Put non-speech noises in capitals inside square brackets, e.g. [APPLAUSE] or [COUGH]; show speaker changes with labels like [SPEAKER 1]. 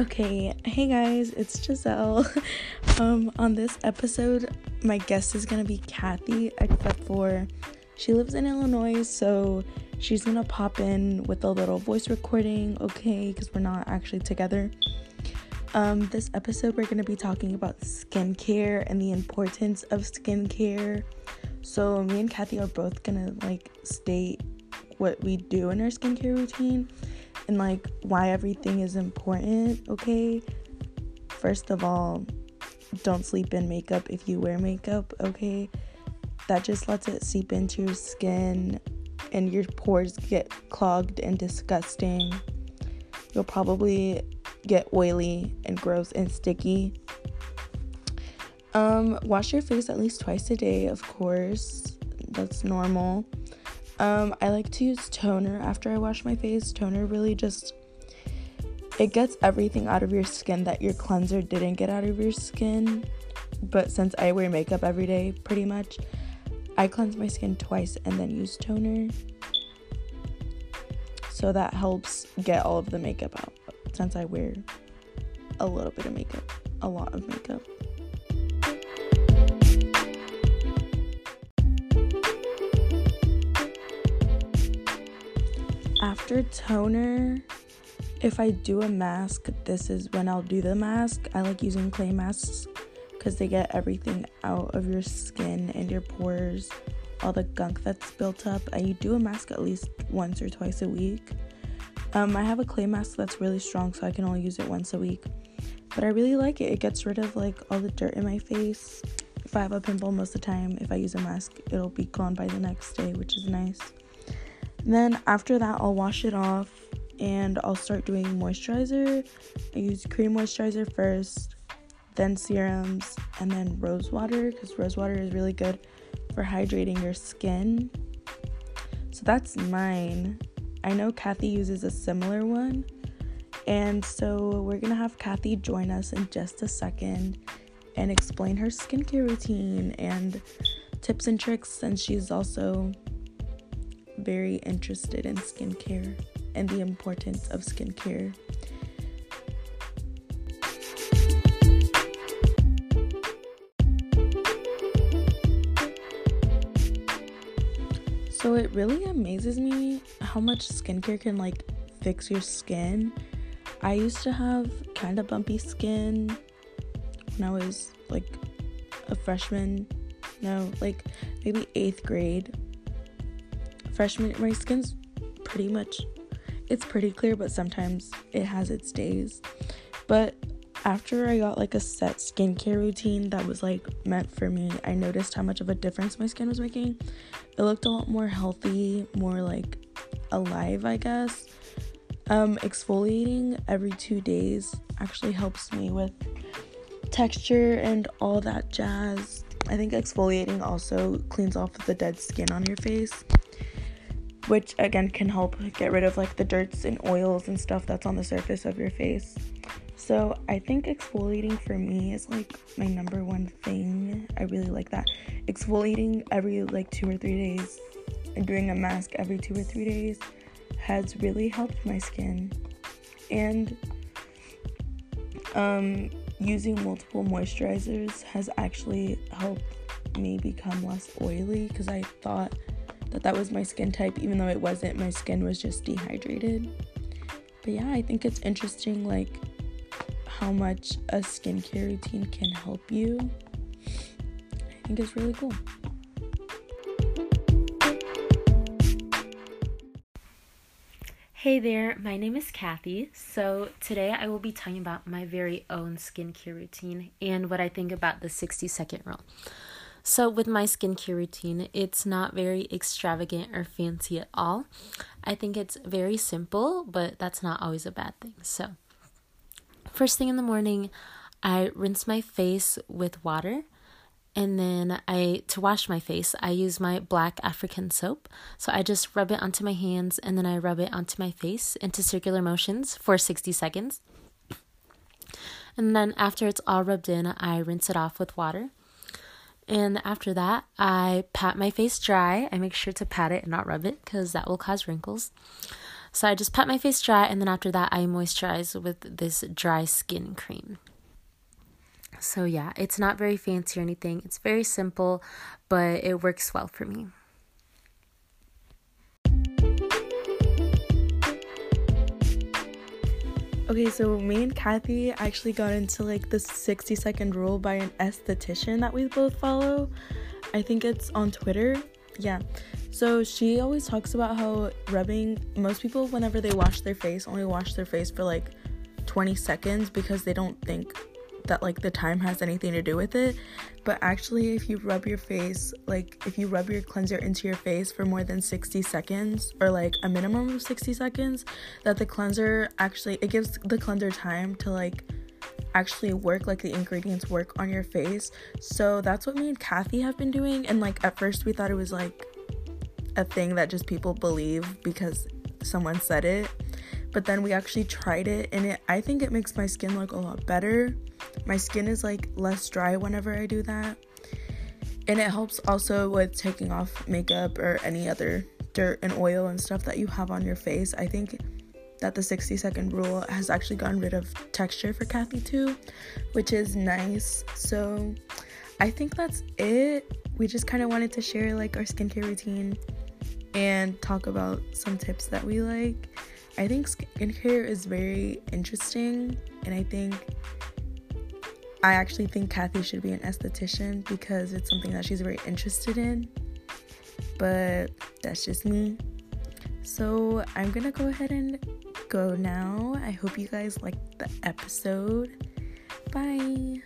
[SPEAKER 1] Okay, hey guys, it's Giselle. [LAUGHS] um, on this episode, my guest is gonna be Kathy, except for she lives in Illinois, so she's gonna pop in with a little voice recording, okay, because we're not actually together. Um, this episode, we're gonna be talking about skincare and the importance of skincare. So, me and Kathy are both gonna like state what we do in our skincare routine and like why everything is important, okay? First of all, don't sleep in makeup if you wear makeup, okay? That just lets it seep into your skin and your pores get clogged and disgusting. You'll probably get oily and gross and sticky. Um, wash your face at least twice a day, of course. That's normal. Um, I like to use toner after I wash my face. Toner really just it gets everything out of your skin that your cleanser didn't get out of your skin. But since I wear makeup every day pretty much, I cleanse my skin twice and then use toner. So that helps get all of the makeup out since I wear a little bit of makeup, a lot of makeup. After toner, if I do a mask, this is when I'll do the mask. I like using clay masks because they get everything out of your skin and your pores, all the gunk that's built up. And you do a mask at least once or twice a week. Um, I have a clay mask that's really strong, so I can only use it once a week. But I really like it. It gets rid of like all the dirt in my face. If I have a pimple most of the time, if I use a mask, it'll be gone by the next day, which is nice. Then after that, I'll wash it off and I'll start doing moisturizer. I use cream moisturizer first, then serums, and then rose water because rose water is really good for hydrating your skin. So that's mine. I know Kathy uses a similar one. And so we're gonna have Kathy join us in just a second and explain her skincare routine and tips and tricks since she's also very interested in skincare and the importance of skincare. So it really amazes me how much skincare can like fix your skin. I used to have kind of bumpy skin when I was like a freshman, no, like maybe eighth grade freshman my skin's pretty much it's pretty clear but sometimes it has its days. But after i got like a set skincare routine that was like meant for me i noticed how much of a difference my skin was making. It looked a lot more healthy more like alive i guess. Um exfoliating every two days actually helps me with texture and all that jazz. I think exfoliating also cleans off the dead skin on your face which again can help get rid of like the dirts and oils and stuff that's on the surface of your face. So I think exfoliating for me is like my number one thing. I really like that. Exfoliating every like two or three days and doing a mask every two or three days has really helped my skin. And um, using multiple moisturizers has actually helped me become less oily because I thought that that was my skin type even though it wasn't my skin was just dehydrated but yeah i think it's interesting like how much a skincare routine can help you i think it's really cool
[SPEAKER 2] Hey there, my name is Kathy. So, today I will be talking about my very own skincare routine and what I think about the 60 second rule. So, with my skincare routine, it's not very extravagant or fancy at all. I think it's very simple, but that's not always a bad thing. So, first thing in the morning, I rinse my face with water. And then I to wash my face, I use my black African soap. So I just rub it onto my hands and then I rub it onto my face into circular motions for 60 seconds. And then after it's all rubbed in, I rinse it off with water. And after that, I pat my face dry. I make sure to pat it and not rub it because that will cause wrinkles. So I just pat my face dry and then after that I moisturize with this dry skin cream. So yeah, it's not very fancy or anything. It's very simple, but it works well for me.
[SPEAKER 1] Okay, so me and Kathy actually got into like the 60 second rule by an esthetician that we both follow. I think it's on Twitter. Yeah. So she always talks about how rubbing, most people, whenever they wash their face, only wash their face for like 20 seconds because they don't think that like the time has anything to do with it. But actually, if you rub your face, like if you rub your cleanser into your face for more than 60 seconds or like a minimum of 60 seconds, that the cleanser actually it gives the cleanser time to like actually work like the ingredients work on your face. So that's what me and Kathy have been doing and like at first we thought it was like a thing that just people believe because someone said it but then we actually tried it and it I think it makes my skin look a lot better. My skin is like less dry whenever I do that. And it helps also with taking off makeup or any other dirt and oil and stuff that you have on your face. I think that the 60 second rule has actually gotten rid of texture for Kathy too, which is nice. So I think that's it. We just kind of wanted to share like our skincare routine and talk about some tips that we like. I think skincare is very interesting, and I think I actually think Kathy should be an esthetician because it's something that she's very interested in. But that's just me. So I'm gonna go ahead and go now. I hope you guys liked the episode. Bye.